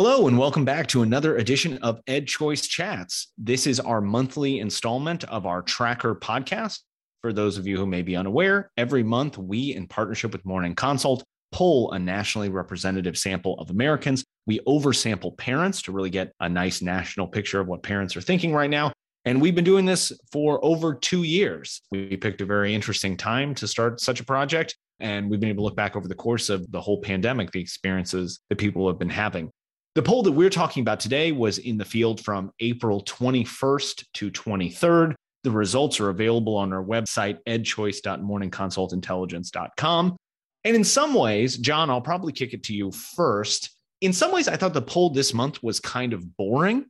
Hello, and welcome back to another edition of Ed Choice Chats. This is our monthly installment of our Tracker podcast. For those of you who may be unaware, every month we, in partnership with Morning Consult, poll a nationally representative sample of Americans. We oversample parents to really get a nice national picture of what parents are thinking right now. And we've been doing this for over two years. We picked a very interesting time to start such a project. And we've been able to look back over the course of the whole pandemic, the experiences that people have been having. The poll that we're talking about today was in the field from April 21st to 23rd. The results are available on our website, edchoice.morningconsultintelligence.com. And in some ways, John, I'll probably kick it to you first. In some ways, I thought the poll this month was kind of boring.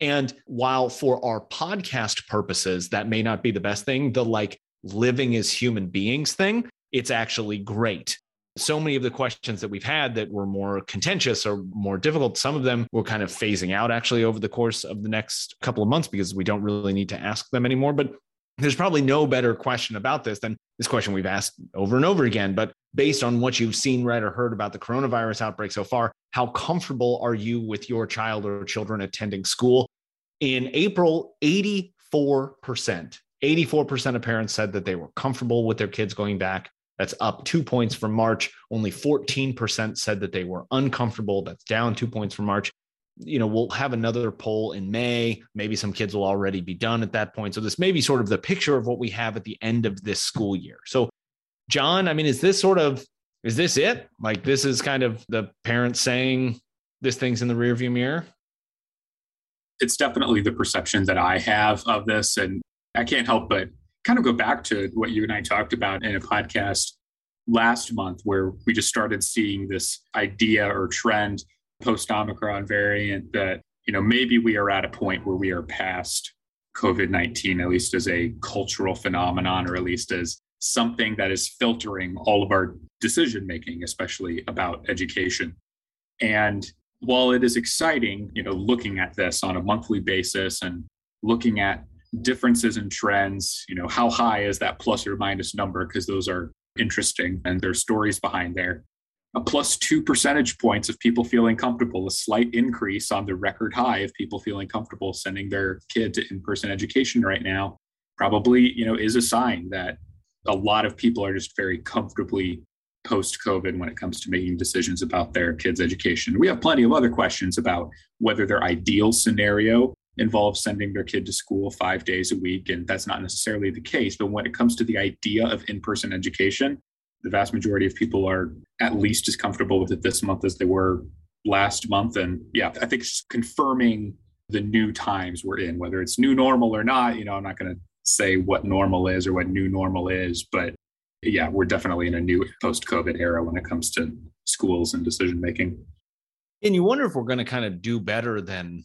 And while for our podcast purposes, that may not be the best thing, the like living as human beings thing, it's actually great so many of the questions that we've had that were more contentious or more difficult, some of them we're kind of phasing out actually over the course of the next couple of months because we don't really need to ask them anymore. But there's probably no better question about this than this question we've asked over and over again. But based on what you've seen, read, or heard about the coronavirus outbreak so far, how comfortable are you with your child or children attending school? In April, 84%, 84% of parents said that they were comfortable with their kids going back. That's up two points from March. Only 14% said that they were uncomfortable. That's down two points from March. You know, we'll have another poll in May. Maybe some kids will already be done at that point. So, this may be sort of the picture of what we have at the end of this school year. So, John, I mean, is this sort of, is this it? Like, this is kind of the parents saying this thing's in the rearview mirror? It's definitely the perception that I have of this. And I can't help but kind of go back to what you and I talked about in a podcast last month, where we just started seeing this idea or trend post Omicron variant that, you know, maybe we are at a point where we are past COVID 19, at least as a cultural phenomenon, or at least as something that is filtering all of our decision making, especially about education. And while it is exciting, you know, looking at this on a monthly basis and looking at differences in trends you know how high is that plus or minus number because those are interesting and there's stories behind there a plus two percentage points of people feeling comfortable a slight increase on the record high of people feeling comfortable sending their kid to in-person education right now probably you know is a sign that a lot of people are just very comfortably post COVID when it comes to making decisions about their kids' education. We have plenty of other questions about whether their ideal scenario involves sending their kid to school five days a week. And that's not necessarily the case. But when it comes to the idea of in person education, the vast majority of people are at least as comfortable with it this month as they were last month. And yeah, I think it's confirming the new times we're in, whether it's new normal or not. You know, I'm not going to say what normal is or what new normal is, but yeah, we're definitely in a new post COVID era when it comes to schools and decision making. And you wonder if we're going to kind of do better than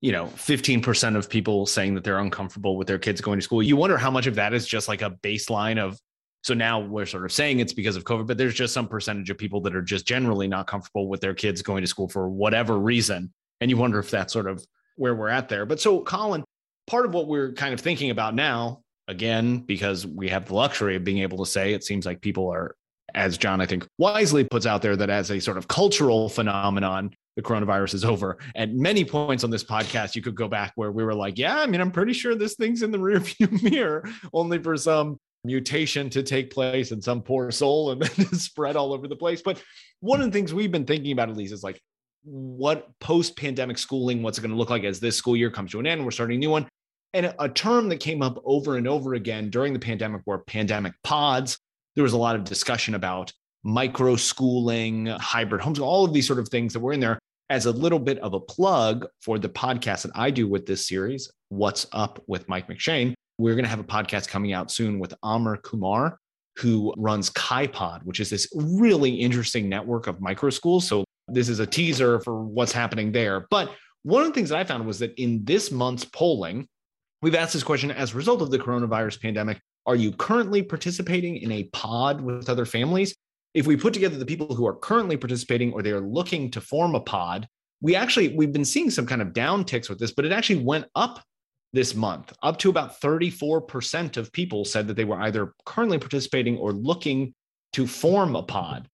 you know 15% of people saying that they're uncomfortable with their kids going to school. You wonder how much of that is just like a baseline of so now we're sort of saying it's because of covid but there's just some percentage of people that are just generally not comfortable with their kids going to school for whatever reason. And you wonder if that's sort of where we're at there. But so colin part of what we're kind of thinking about now again because we have the luxury of being able to say it seems like people are as john i think wisely puts out there that as a sort of cultural phenomenon the coronavirus is over. At many points on this podcast, you could go back where we were like, yeah, I mean, I'm pretty sure this thing's in the rearview mirror, only for some mutation to take place in some poor soul and then spread all over the place. But one of the things we've been thinking about, at least, is like what post pandemic schooling, what's it going to look like as this school year comes to an end? We're starting a new one. And a term that came up over and over again during the pandemic were pandemic pods. There was a lot of discussion about micro schooling, hybrid homes, all of these sort of things that were in there as a little bit of a plug for the podcast that I do with this series, What's Up with Mike McShane, we're going to have a podcast coming out soon with Amar Kumar, who runs KaiPod, which is this really interesting network of micro schools. So this is a teaser for what's happening there. But one of the things that I found was that in this month's polling, we've asked this question as a result of the coronavirus pandemic. Are you currently participating in a pod with other families? If we put together the people who are currently participating or they're looking to form a pod, we actually we've been seeing some kind of downticks with this, but it actually went up this month. Up to about 34% of people said that they were either currently participating or looking to form a pod.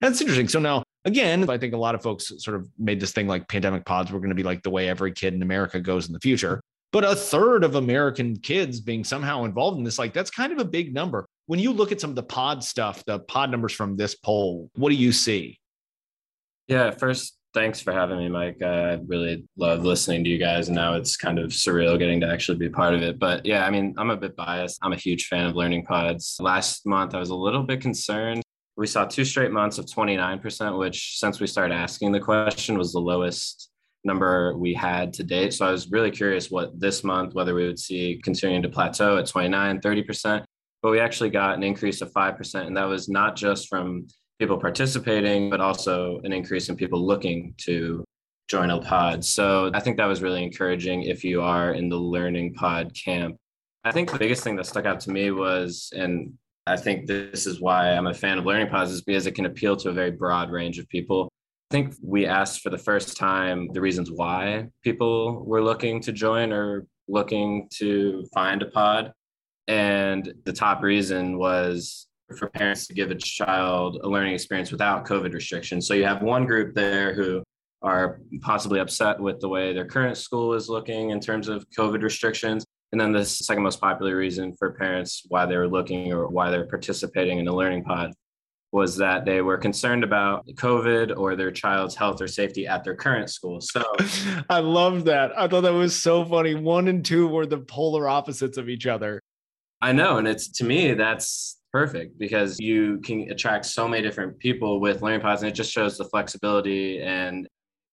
That's interesting. So now again, I think a lot of folks sort of made this thing like pandemic pods were going to be like the way every kid in America goes in the future. But a third of American kids being somehow involved in this, like that's kind of a big number. When you look at some of the pod stuff, the pod numbers from this poll, what do you see? Yeah, first, thanks for having me, Mike. I really love listening to you guys, and now it's kind of surreal getting to actually be part of it. But yeah, I mean, I'm a bit biased. I'm a huge fan of learning pods. Last month, I was a little bit concerned we saw two straight months of 29%, which since we started asking the question was the lowest number we had to date. So I was really curious what this month, whether we would see continuing to plateau at 29, 30%. But we actually got an increase of 5%. And that was not just from people participating, but also an increase in people looking to join a pod. So I think that was really encouraging if you are in the learning pod camp. I think the biggest thing that stuck out to me was, and I think this is why I'm a fan of learning pods is because it can appeal to a very broad range of people. I think we asked for the first time the reasons why people were looking to join or looking to find a pod. And the top reason was for parents to give a child a learning experience without COVID restrictions. So you have one group there who are possibly upset with the way their current school is looking in terms of COVID restrictions. And then the second most popular reason for parents why they were looking or why they're participating in a learning pod was that they were concerned about COVID or their child's health or safety at their current school. So I love that. I thought that was so funny. One and two were the polar opposites of each other. I know. And it's to me, that's perfect because you can attract so many different people with learning pods and it just shows the flexibility. And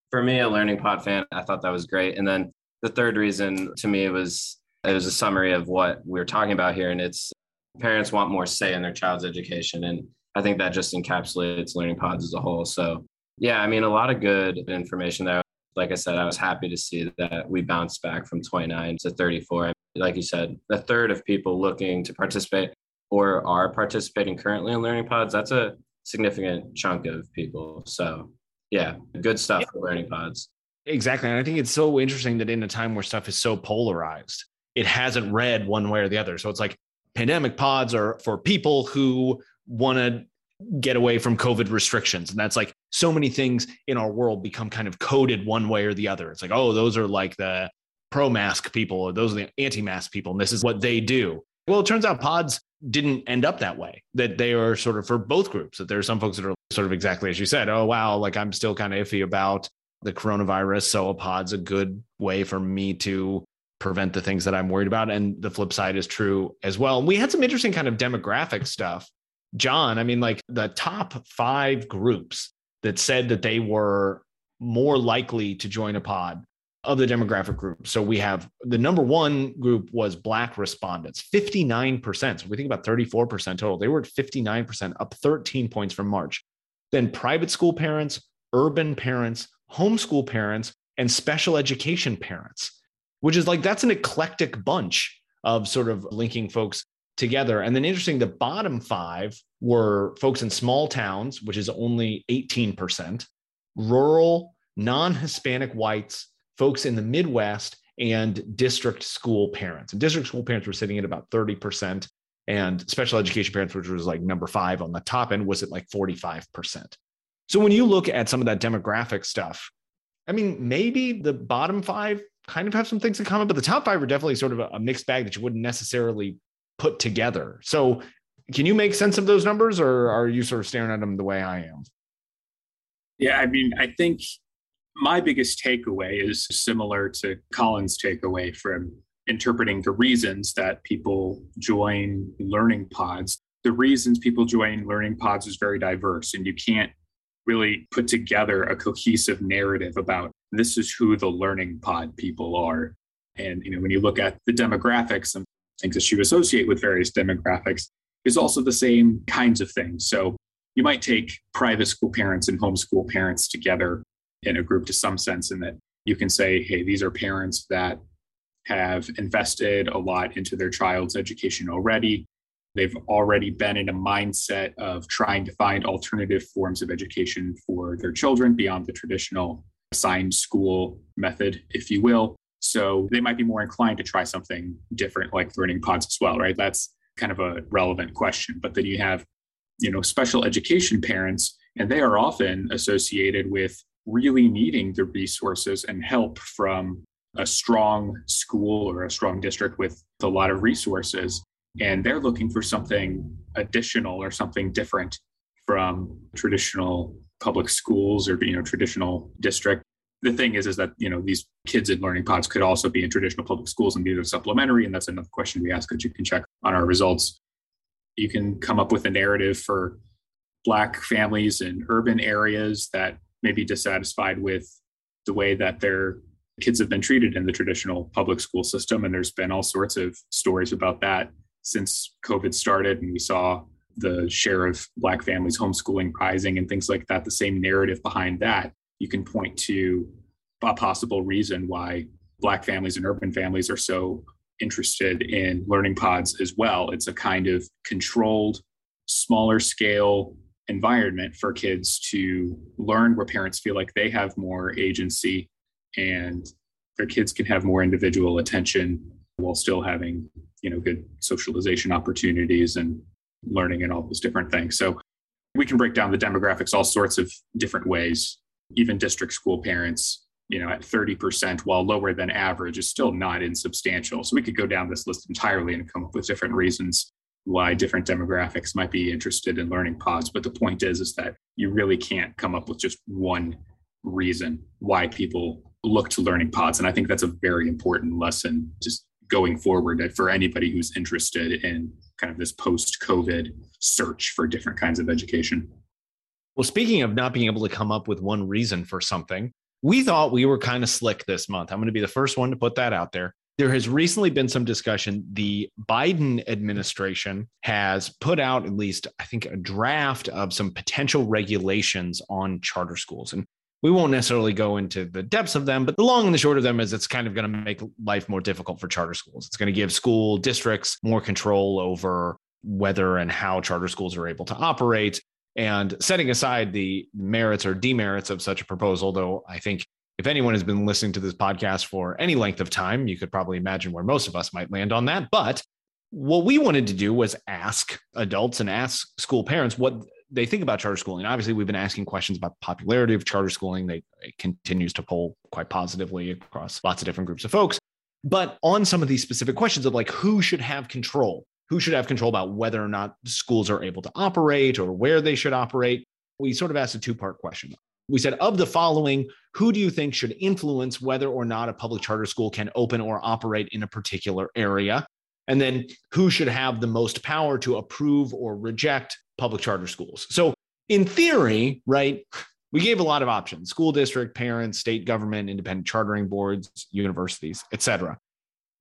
for me, a learning pod fan, I thought that was great. And then the third reason to me was it was a summary of what we are talking about here. And it's parents want more say in their child's education. And I think that just encapsulates learning pods as a whole. So, yeah, I mean, a lot of good information there. Like I said, I was happy to see that we bounced back from 29 to 34. Like you said, a third of people looking to participate or are participating currently in learning pods, that's a significant chunk of people. So, yeah, good stuff yeah. for learning pods. Exactly. And I think it's so interesting that in a time where stuff is so polarized, it hasn't read one way or the other. So it's like pandemic pods are for people who want to get away from COVID restrictions. And that's like so many things in our world become kind of coded one way or the other. It's like, oh, those are like the pro mask people, or those are the anti mask people. And this is what they do. Well, it turns out pods didn't end up that way, that they are sort of for both groups, that there are some folks that are sort of exactly as you said, oh, wow, like I'm still kind of iffy about the coronavirus. So a pod's a good way for me to prevent the things that I'm worried about. And the flip side is true as well. And we had some interesting kind of demographic stuff. John, I mean, like the top five groups that said that they were more likely to join a pod of the demographic group. So we have the number one group was Black respondents, 59%. So we think about 34% total. They were at 59%, up 13 points from March. Then private school parents, urban parents, homeschool parents, and special education parents which is like that's an eclectic bunch of sort of linking folks together. And then interesting, the bottom five were folks in small towns, which is only 18%, rural, non Hispanic whites, folks in the Midwest, and district school parents. And district school parents were sitting at about 30%, and special education parents, which was like number five on the top end, was at like 45%. So when you look at some of that demographic stuff, I mean, maybe the bottom five kind of have some things in common, but the top five are definitely sort of a, mixed bag that you wouldn't necessarily put together. So, can you make sense of those numbers, or are you sort of staring at them the way I am? Yeah, I mean, I think my biggest takeaway is similar to Colin's takeaway from interpreting the reasons that people join learning pods. The reasons people join learning pods is very diverse, and you can't really put together a cohesive narrative about this is who the learning pod people are. And you know, when you look at the demographics and things that you associate with various demographics, is also the same kinds of things. So you might take private school parents and homeschool parents together in a group to some sense, in that you can say, hey, these are parents that have invested a lot into their child's education already. They've already been in a mindset of trying to find alternative forms of education for their children beyond the traditional assigned school method, if you will. So they might be more inclined to try something different like learning pods as well, right? That's kind of a relevant question. But then you have, you know, special education parents And they are often associated with really needing the resources and help from a strong school or a strong district with a lot of resources. And they're looking for something additional or something different from traditional public schools or you know traditional district the thing is is that you know these kids in learning pods could also be in traditional public schools and be the supplementary and that's another question we ask that you can check on our results you can come up with a narrative for black families in urban areas that may be dissatisfied with the way that their kids have been treated in the traditional public school system. And there's been all sorts of stories about that since covid started. And we saw the share of black families homeschooling rising and things like that the same narrative behind that. You can point to a possible reason why black families and urban families are so interested in learning pods as well. It's a kind of controlled smaller scale environment for kids to learn where parents feel like they have more agency and their kids can have more individual attention while still having you know good socialization opportunities and learning and all those different things. So we can break down the demographics all sorts of different ways. Even district school parents, you know, at 30%, while lower than average, is still not insubstantial. So we could go down this list entirely and come up with different reasons why different demographics might be interested in learning pods. But the point is, is that you really can't come up with just one reason why people look to learning pods. And I think that's a very important lesson just going forward for anybody who's interested in kind of this post COVID search for different kinds of education. Well, speaking of not being able to come up with one reason for something, we thought we were kind of slick this month. I'm going to be the first one to put that out there. There has recently been some discussion. The Biden administration has put out at least, I think, a draft of some potential regulations on charter schools. And we won't necessarily go into the depths of them, but the long and the short of them is it's kind of going to make life more difficult for charter schools. It's going to give school districts more control over whether and how charter schools are able to operate. And setting aside the merits or demerits of such a proposal, though I think if anyone has been listening to this podcast for any length of time, you could probably imagine where most of us might land on that. But what we wanted to do was ask adults and ask school parents what they think about charter schooling. Obviously, we've been asking questions about the popularity of charter schooling. They, it continues to poll quite positively across lots of different groups of folks. But on some of these specific questions of like who should have control, who should have control about whether or not schools are able to operate or where they should operate, we sort of asked a two part question. We said, of the following, who do you think should influence whether or not a public charter school can open or operate in a particular area? And then who should have the most power to approve or reject public charter schools. So, in theory, right, we gave a lot of options school district, parents, state government, independent chartering boards, universities, etc.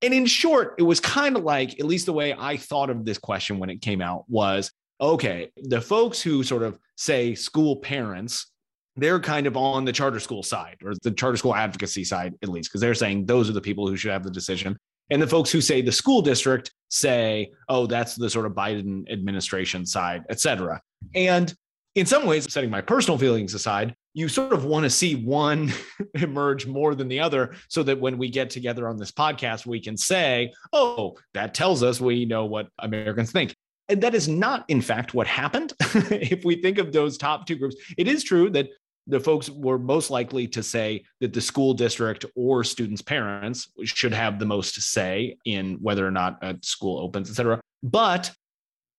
And in short, it was kind of like, at least the way I thought of this question when it came out was okay, the folks who sort of say school parents, they're kind of on the charter school side or the charter school advocacy side, at least, because they're saying those are the people who should have the decision. And the folks who say the school district say, oh, that's the sort of Biden administration side, et cetera. And in some ways, setting my personal feelings aside, you sort of want to see one emerge more than the other so that when we get together on this podcast, we can say, oh, that tells us we know what Americans think. And that is not, in fact, what happened. if we think of those top two groups, it is true that the folks were most likely to say that the school district or students' parents should have the most say in whether or not a school opens, et cetera. But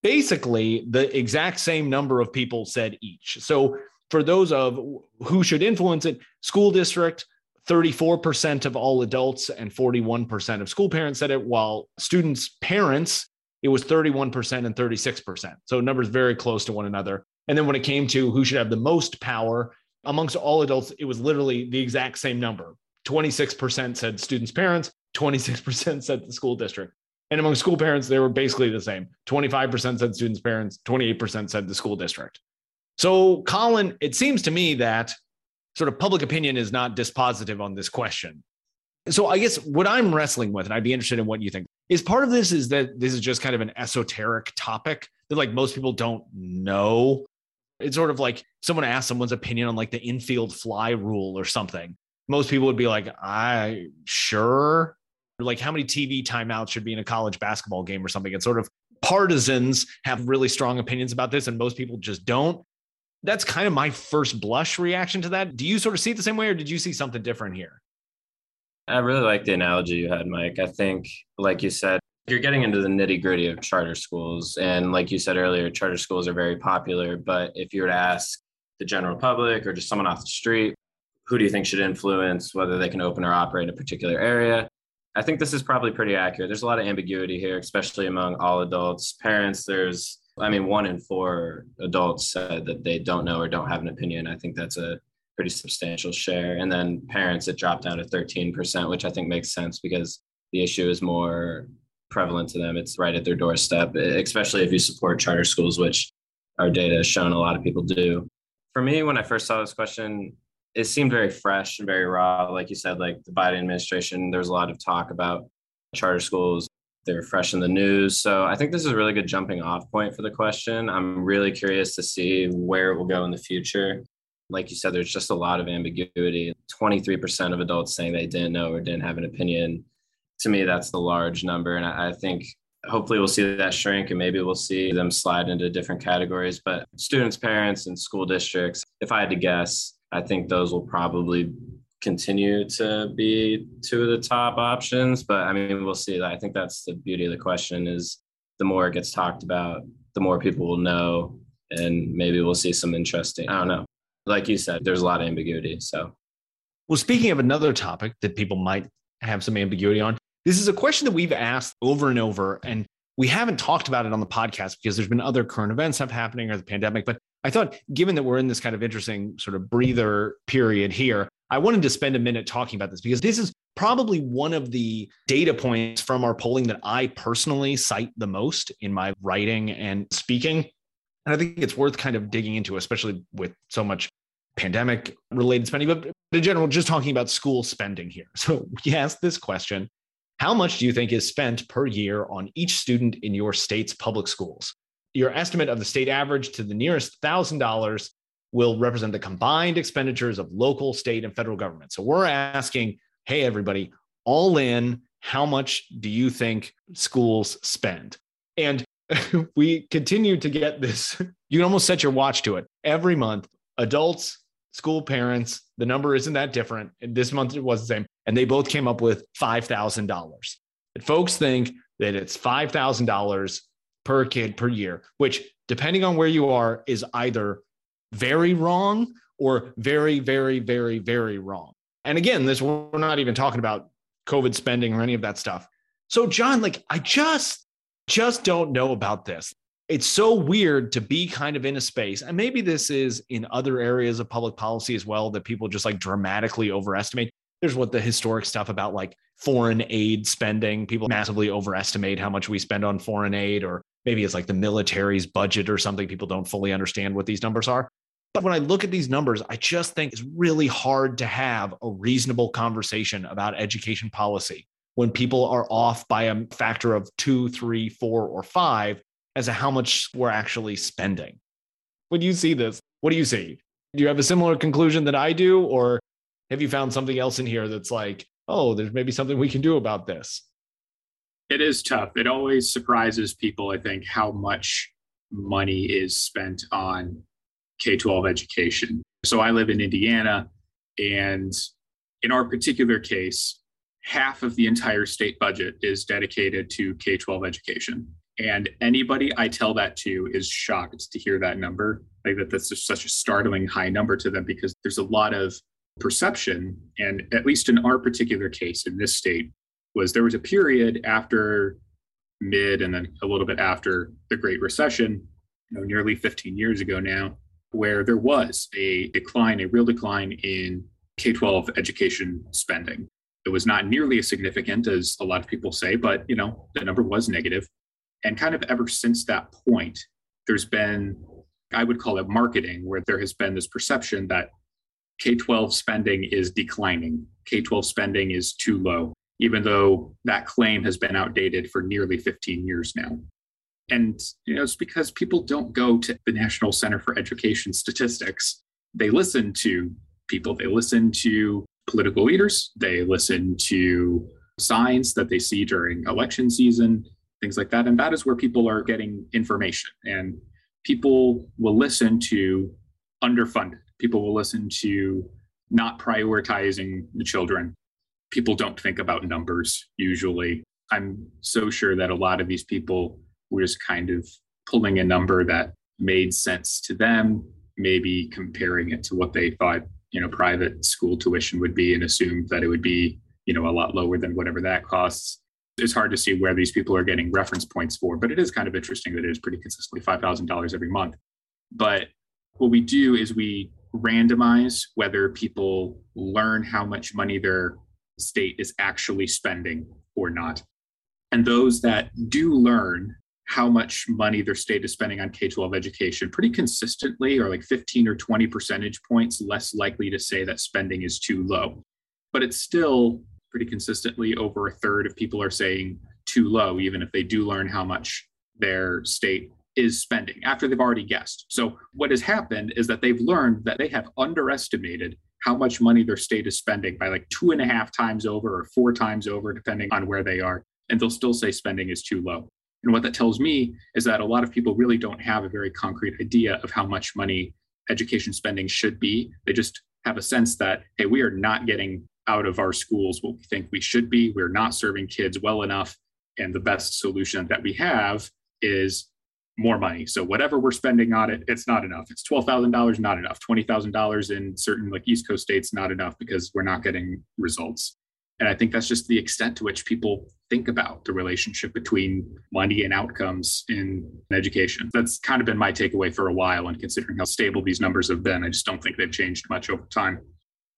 basically, the exact same number of people said each. So for those of who should influence it, school district, 34% of all adults and 41% of school parents said it, while students' parents, it was 31% and 36%. So numbers very close to one another. And then when it came to who should have the most power, amongst all adults, it was literally the exact same number. 26% said students' parents, 26% said the school district. And among school parents, they were basically the same. 25% said students' parents, 28% said the school district. So, Colin, it seems to me that sort of public opinion is not dispositive on this question. So, I guess what I'm wrestling with, and I'd be interested in what you think, is part of this is that this is just kind of an esoteric topic that like most people don't know it's sort of like someone asks someone's opinion on like the infield fly rule or something. Most people would be like, I sure. Like how many TV timeouts should be in a college basketball game or something. It's sort of partisans have really strong opinions about this, and most people just don't. that's kind of my first blush reaction to that. Do you sort of see it the same way, or did you see something different here? I really like the analogy you had, Mike. I think, like you said, you're getting into the nitty gritty of charter schools. And like you said earlier, charter schools are very popular. But if you were to ask the general public or just someone off the street, who do you think should influence whether they can open or operate a particular area? I think this is probably pretty accurate. There's a lot of ambiguity here, especially among all adults. Parents, there's, I mean, one in four adults said that they don't know or don't have an opinion. I think that's a pretty substantial share. And then parents, it dropped down to 13%, which I think makes sense because the issue is more prevalent to them. It's right at their doorstep, especially if you support charter schools, which our data has shown a lot of people do. For me, when I first saw this question, it seemed very fresh and very raw. Like you said, like the Biden administration, there was a lot of talk about charter schools. They were fresh in the news. So I think this is a really good jumping off point for the question. I'm really curious to see where it will go in the future like you said, there's just a lot of ambiguity. 23% of adults saying they didn't know or didn't have an opinion. To me, that's the large number. And I think hopefully we'll see that shrink and maybe we'll see them slide into different categories. But students, parents, and school districts, if I had to guess, I think those will probably continue to be two of the top options. But I mean, we'll see. I think that's the beauty of the question is the more it gets talked about, the more people will know and maybe we'll see some interesting, I don't know, like you said, there's a lot of ambiguity. So, well, speaking of another topic that people might have some ambiguity on, this is a question that we've asked over and over, and we haven't talked about it on the podcast because there's been other current events have happening or the pandemic. But I thought, given that we're in this kind of interesting sort of breather period here, I wanted to spend a minute talking about this because this is probably one of the data points from our polling that I personally cite the most in my writing and speaking. And I think it's worth kind of digging into, especially with so much pandemic related spending, but in general, just talking about school spending here. So we asked this question How much do you think is spent per year on each student in your state's public schools? Your estimate of the state average to the nearest $1,000 will represent the combined expenditures of local, state, and federal government. So we're asking, hey, everybody, all in, how much do you think schools spend? And we continue to get this. You can almost set your watch to it every month. Adults, school parents, the number isn't that different. This month it was the same. And they both came up with $5,000. And folks think that it's $5,000 per kid per year, which, depending on where you are, is either very wrong or very, very, very, very wrong. And again, this we're not even talking about COVID spending or any of that stuff. So, John, like, I just just don't know about this. It's so weird to be kind of in a space, and maybe this is in other areas of public policy as well, that people just like dramatically overestimate. There's what the historic stuff about like foreign aid spending. People massively overestimate how much we spend on foreign aid, or maybe it's like the military's budget or something. People don't fully understand what these numbers are. But when I look at these numbers, I just think it's really hard to have a reasonable conversation about education policy when people are off by a factor of two, three, four, or five as to how much we're actually spending. When you see this, what do you see? Do you have a similar conclusion that I do? Or have you found something else in here that's like, oh, there's maybe something we can do about this? It is tough. It always surprises people, I think, how much money is spent on K 12 education. So I live in Indiana, and in our particular case, half of the entire state budget is dedicated to K 12 education. And anybody I tell that to is shocked to hear that number. Like that, that's just such a startling high number to them because there's a lot of perception. And at least in our particular case in this state, was there was a period after mid and then a little bit after the Great Recession, you know, nearly 15 years ago now, where there was a decline, a real decline in K 12 education spending. It was not nearly as significant as a lot of people say, but you know, the number was negative. And kind of ever since that point, there's been, I would call it marketing, where there has been this perception that K 12 spending is declining. K 12 spending is too low, even though that claim has been outdated for nearly 15 years now. And you know, it's because people don't go to the National Center for Education Statistics. They listen to people, they listen to political leaders. They listen to signs that they see during election season, things like that. And that is where people are getting information. And people will listen to underfunded. People will listen to not prioritizing the children. People don't think about numbers usually. I'm so sure that a lot of these people were just kind of pulling a number that made sense to them, maybe comparing it to what they thought, you know, private school tuition would be and assumed that it would be, you know, a lot lower than whatever that costs. It's hard to see where these people are getting reference points for, but it is kind of interesting that it is pretty consistently $5,000 every month. But what we do is we randomize whether people learn how much money their state is actually spending or not. And those that do learn how much money their state is spending on K 12 education pretty consistently, or like 15 or 20 percentage points less likely to say that spending is too low. But it's still pretty consistently over a third of people are saying too low, even if they do learn how much their state is spending after they've already guessed. So, what has happened is that they've learned that they have underestimated how much money their state is spending by like two and a half times over or four times over, depending on where they are. And they'll still say spending is too low. And what that tells me is that a lot of people really don't have a very concrete idea of how much money education spending should be. They just have a sense that, hey, we are not getting out of our schools what we think we should be. We're not serving kids well enough. And the best solution that we have is more money. So whatever we're spending on it, it's not enough. It's twelve thousand dollars, not enough. Twenty thousand dollars in certain like East Coast states, not enough because we're not getting results. And I think that's just the extent to which people think about the relationship between money and outcomes in education. That's kind of been my takeaway for a while. And considering how stable these numbers have been, I just don't think they've changed much over time.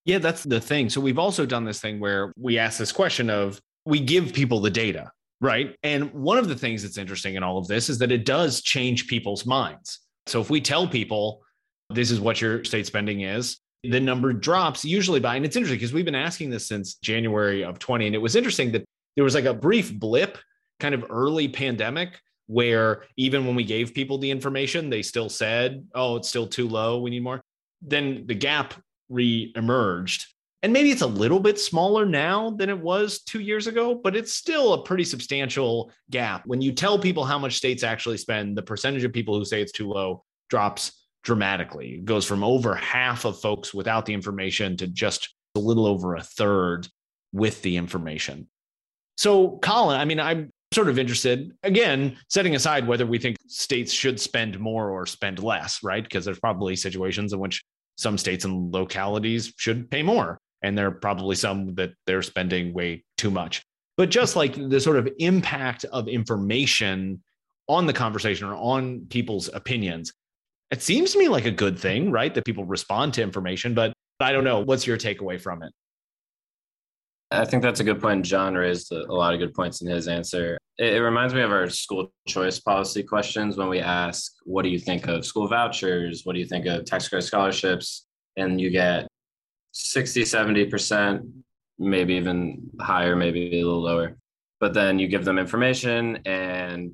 Yeah, that's the thing. So we've also done this thing where we ask this question of we give people the data Right. And one of the things that's interesting in all of this is that it does change people's minds. So if we tell people this is what your state spending is, the number drops usually by, and it's interesting because we've been asking this since January of 20. And it was interesting that there was like a brief blip, kind of early pandemic, where even when we gave people the information, they still said, oh, it's still too low. We need more. Then the gap re emerged and maybe it's a little bit smaller now than it was two years ago, but it's still a pretty substantial gap. When you tell people how much states actually spend, the percentage of people who say it's too low drops dramatically. It goes from over half of folks without the information to just a little over a third with the information. So, Colin, I mean, I'm sort of interested, again, setting aside whether we think states should spend more or spend less, right? Because there's probably situations in which some states and localities should pay more and there are probably some that they're spending way too much. But just like the sort of impact of information on the conversation or on people's opinions, it seems to me like a good thing, right? That people respond to information, but I don't know. What's your takeaway from it? I think that's a good point. John raised a lot of good points in his answer. It, reminds me of our school choice policy questions when we ask, What do you think of school vouchers? What do you think of tax credit scholarships? And you get 60, 70%, maybe even higher, maybe a little lower. But then you give them information and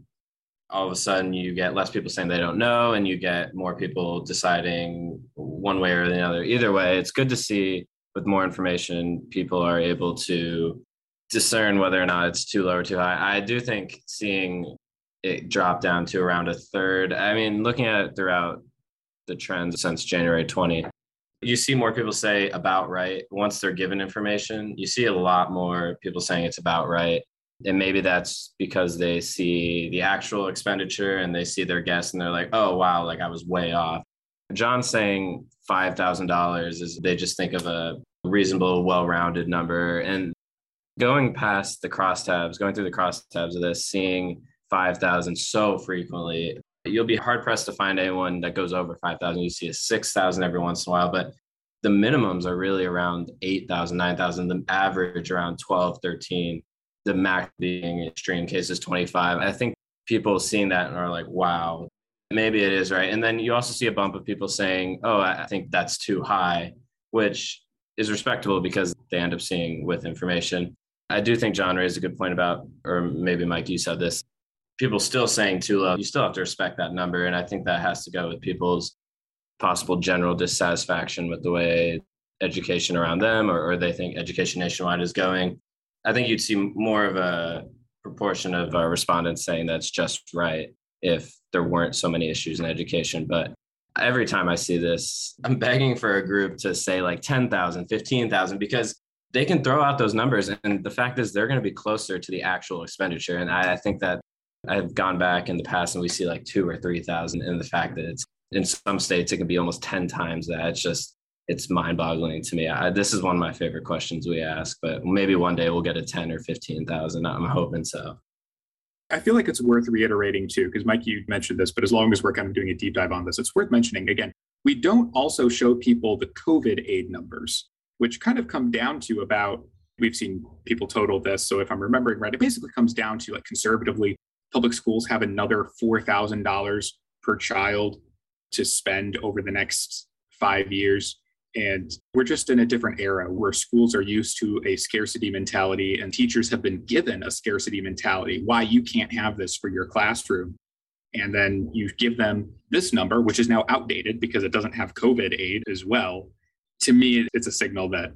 all of a sudden you get less people saying they don't know and you get more people deciding one way or the other. Either way, it's good to see with more information, people are able to discern whether or not it's too low or too high. I do think seeing it drop down to around a third, I mean, looking at it throughout the trends since January 20, you see more people say about right once they're given information. You see a lot more people saying it's about right. And maybe that's because they see the actual expenditure and they see their guess and they're like oh wow like i was way off. John saying $5000 is they just think of a reasonable well-rounded number. And going past the crosstabs going through the crosstabs of this seeing 5000 so frequently You'll be hard pressed to find anyone that goes over 5,000. You see a 6,000 every once in a while, but the minimums are really around 8,000, 9,000, the average around 12, 13, the max being extreme cases 25. I think people seeing that are like, wow, maybe it is right. And then you also see a bump of people saying, oh, I think that's too high, which is respectable because they end up seeing with information. I do think John raised a good point about, or maybe Mike, you said this, people still saying too low, you still have to respect that number. And I think that has to go with people's possible general dissatisfaction with the way education around them or, or they think education nationwide is going. I think you'd see more of a proportion of uh, respondents saying that's just right if there weren't so many issues in education. But every time I see this, I'm begging for a group to say like 10,000, 15,000, because they can throw out those numbers. And the fact is, they're going to be closer to the actual expenditure. And I, I think that I've gone back in the past and we see like two or 3,000. And the fact that it's in some states, it can be almost 10 times that. It's just, it's mind boggling to me. I, this is one of my favorite questions we ask, but maybe one day we'll get a 10 or 15,000. I'm hoping so. I feel like it's worth reiterating too, because Mike, you mentioned this, but as long as we're kind of doing a deep dive on this, it's worth mentioning again. We don't also show people the COVID aid numbers, which kind of come down to about, we've seen people total this. So if I'm remembering right, it basically comes down to like conservatively, public schools have another $4,000 per child to spend over the next five years. And we're just in a different era where schools are used to a scarcity mentality and teachers have been given a scarcity mentality why you can't have this for your classroom. And then you give them this number, which is now outdated because it doesn't have COVID aid as well. To me, it's a signal that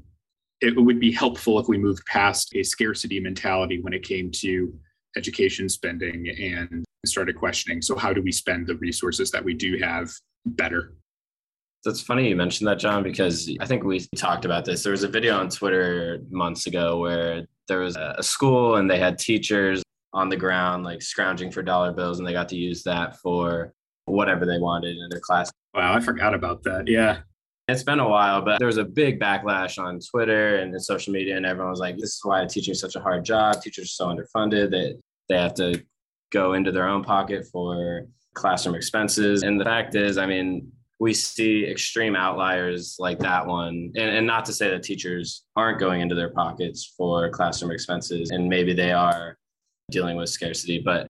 it would be helpful if we moved past a scarcity mentality when it came to education spending and started questioning so, how do we spend the resources that we do have better? That's funny you mentioned that, John, because I think we talked about this. There was a video on Twitter months ago where there was a school and they had teachers on the ground, like scrounging for dollar bills, and they got to use that for whatever they wanted in their class. Wow, I forgot about that. Yeah. It's been a while, but there was a big backlash on Twitter and social media, and everyone was like, This is why teaching is such a hard job. Teachers are so underfunded that they have to go into their own pocket for classroom expenses. And the fact is, I mean, we see extreme outliers like that one. And, and not to say that teachers aren't going into their pockets for classroom expenses, and maybe they are dealing with scarcity. But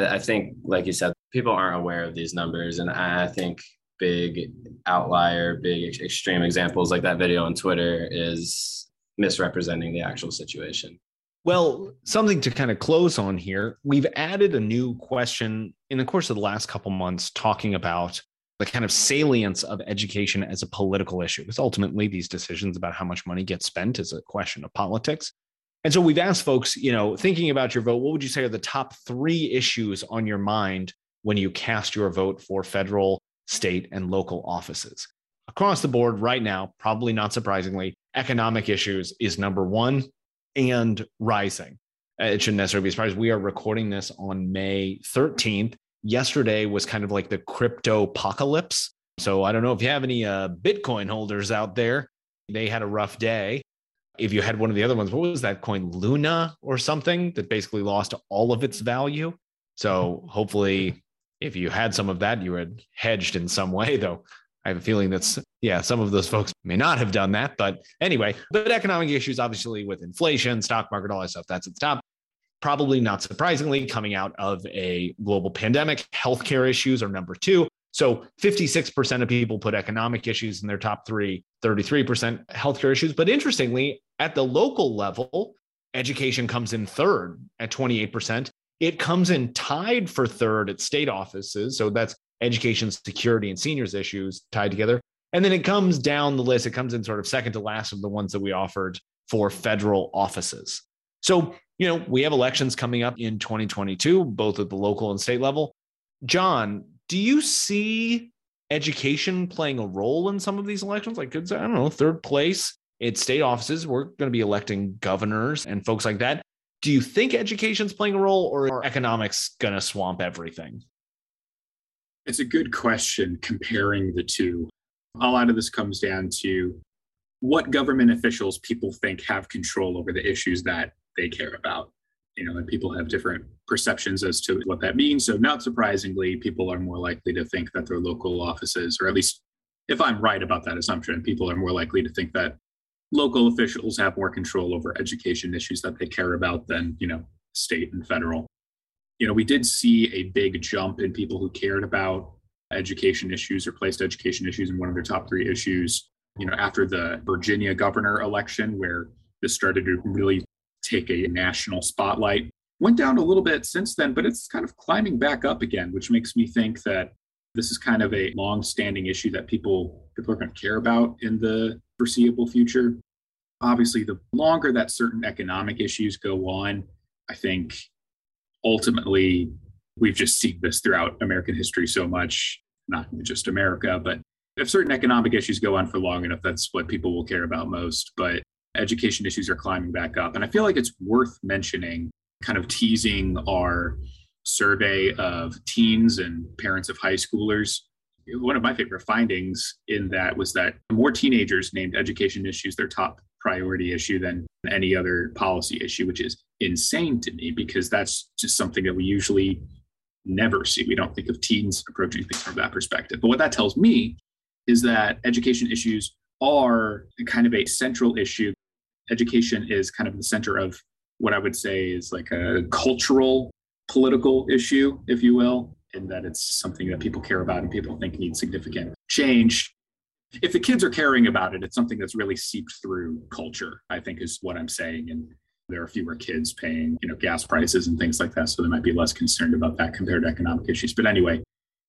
I think, like you said, people aren't aware of these numbers. And I think big outlier, big extreme examples like that video on Twitter is misrepresenting the actual situation. Well, something to kind of close on here. We've added a new question in the course of the last couple months talking about the kind of salience of education as a political issue. Because ultimately, these decisions about how much money gets spent is a question of politics. And so we've asked folks, you know, thinking about your vote, what would you say are the top three issues on your mind when you cast your vote for federal, state, and local offices? Across the board, right now, probably not surprisingly, economic issues is number one and rising. It shouldn't necessarily be surprised. We are recording this on May 13th yesterday was kind of like the crypto apocalypse. So I don't know if you have any uh, Bitcoin holders out there. They had a rough day. If you had one of the other ones, what was that coin, Luna or something, that basically lost all of its value? So hopefully, if you had some of that, you had hedged in some way, though. I have a feeling that's, yeah, some of those folks may not have done that. But anyway, but economic issues, obviously, with inflation, stock market, all that stuff, that's at the top probably not surprisingly, coming out of a global pandemic. Healthcare issues are number two. So 56% of people put economic issues in their top three, 33% healthcare issues. But interestingly, at the local level, education comes in third at 28%. It comes in tied for third at state offices. So that's education, security, and seniors issues tied together. And then it comes down the list. It comes in sort of second to last of the ones that we offered for federal offices. So you know, we have elections coming up in 2022, both at the local and state level. John, do you see education playing a role in some of these elections? Like, I don't know, third place at state offices, we're going to be electing governors and folks like that. Do you think education's playing a role or are economics going to swamp everything? It's a good question comparing the two. A lot of this comes down to what government officials people think have control over the issues that they care about. You know, and people have different perceptions as to what that means. So, not surprisingly, people are more likely to think that their local offices, or at least if I'm right about that assumption, people are more likely to think that local officials have more control over education issues that they care about than, you know, state and federal. You know, we did see a big jump in people who cared about education issues or placed education issues in one of their top three issues, you know, after the Virginia governor election, where this started to really take a national spotlight. Went down a little bit since then, but it's kind of climbing back up again, which makes me think that this is kind of a long-standing issue that people people are going to care about in the foreseeable future. Obviously, the longer that certain economic issues go on, I think ultimately we've just seen this throughout American history so much. not just America, but if certain economic issues go on for long enough, that's what people will care about most. But education issues are climbing back up. And I feel like it's worth mentioning, kind of teasing our survey of teens and parents of high schoolers. One of my favorite findings in that was that more teenagers named education issues their top priority issue than any other policy issue, which is insane to me because that's just something that we usually never see. We don't think of teens approaching things from that perspective. But what that tells me is that education issues are kind of a central issue. Education is kind of the center of what I would say is like a cultural political issue, if you will, in that it's something that people care about and people think needs significant change. If the kids are caring about it, it's something that's really seeped through culture, I think is what I'm saying. And there are fewer kids paying, you know, gas prices and things like that. So they might be less concerned about that compared to economic issues. But anyway,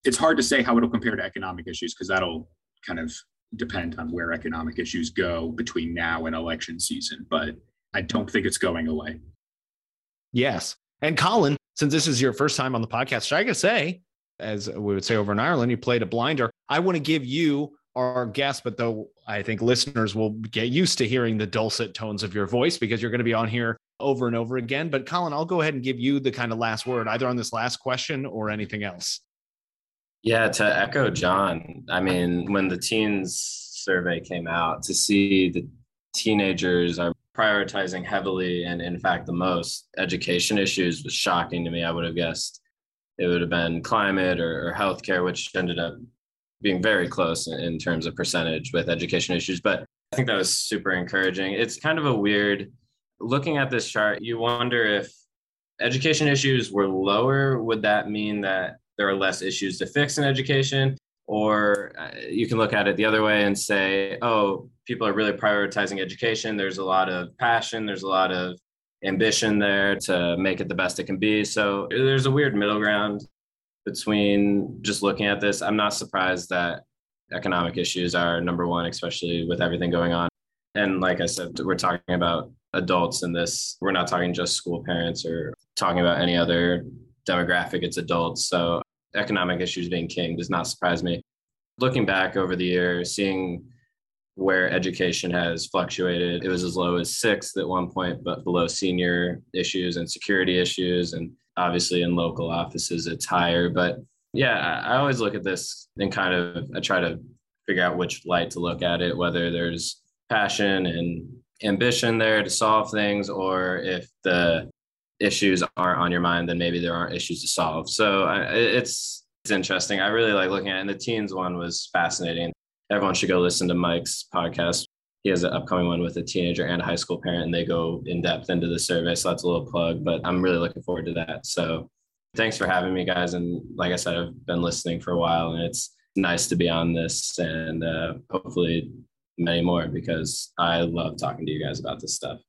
it's hard to say how it'll compare to economic issues because that'll kind of depend on where economic issues go between now and election season. But I don't think it's going away. Yes. And Colin, since this is your first time on the podcast, I gotta say, as we would say over in Ireland, you played a blinder. I want to give you our guest, but though I think listeners will get used to hearing the dulcet tones of your voice because you're going to be on here over and over again. But Colin, I'll go ahead and give you the kind of last word, either on this last question or anything else. Yeah, to echo John, I mean, when the teens survey came out, to see the teenagers are prioritizing heavily and, in fact, the most education issues was shocking to me. I would have guessed it would have been climate or, or healthcare, which ended up being very close in, in terms of percentage with education issues. But I think that was super encouraging. It's kind of a weird looking at this chart, you wonder if education issues were lower, would that mean that there are less issues to fix in education. Or uh, you can look at it the other way and say, oh, people are really prioritizing education. There's a lot of passion, there's a lot of ambition there to make it the best it can be. So there's a weird middle ground between just looking at this. I'm not surprised that economic issues are number one, especially with everything going on. And like I said, we're talking about adults in this. We're not talking just school parents or talking about any other demographic, it's adults. So economic issues being king does not surprise me. Looking back over the years, seeing where education has fluctuated, it was as low as sixth at one point, but below senior issues and security issues. And obviously in local offices, it's higher. But yeah, I always look at this and kind of I try to figure out which light to look at it, whether there's passion and ambition there to solve things, or if the issues aren't on your mind, then maybe there aren't issues to solve. So it's it's interesting. I really like looking at it. And the teens one was fascinating. Everyone should go listen to Mike's podcast. He has an upcoming one with a teenager and a high school parent, and they go in depth into the survey. So that's a little plug, but I'm really looking forward to that. So thanks for having me, guys. And like I said, I've been listening for a while, and it's nice to be on this and uh, hopefully many more because I love talking to you guys about this stuff.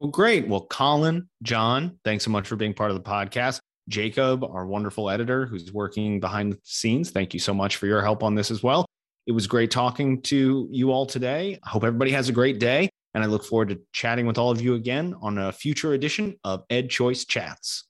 Well, great. Well, Colin, John, thanks so much for being part of the podcast. Jacob, our wonderful editor who's working behind the scenes, thank you so much for your help on this as well. It was great talking to you all today. I hope everybody has a great day, and I look forward to chatting with all of you again on a future edition of EdChoice Chats.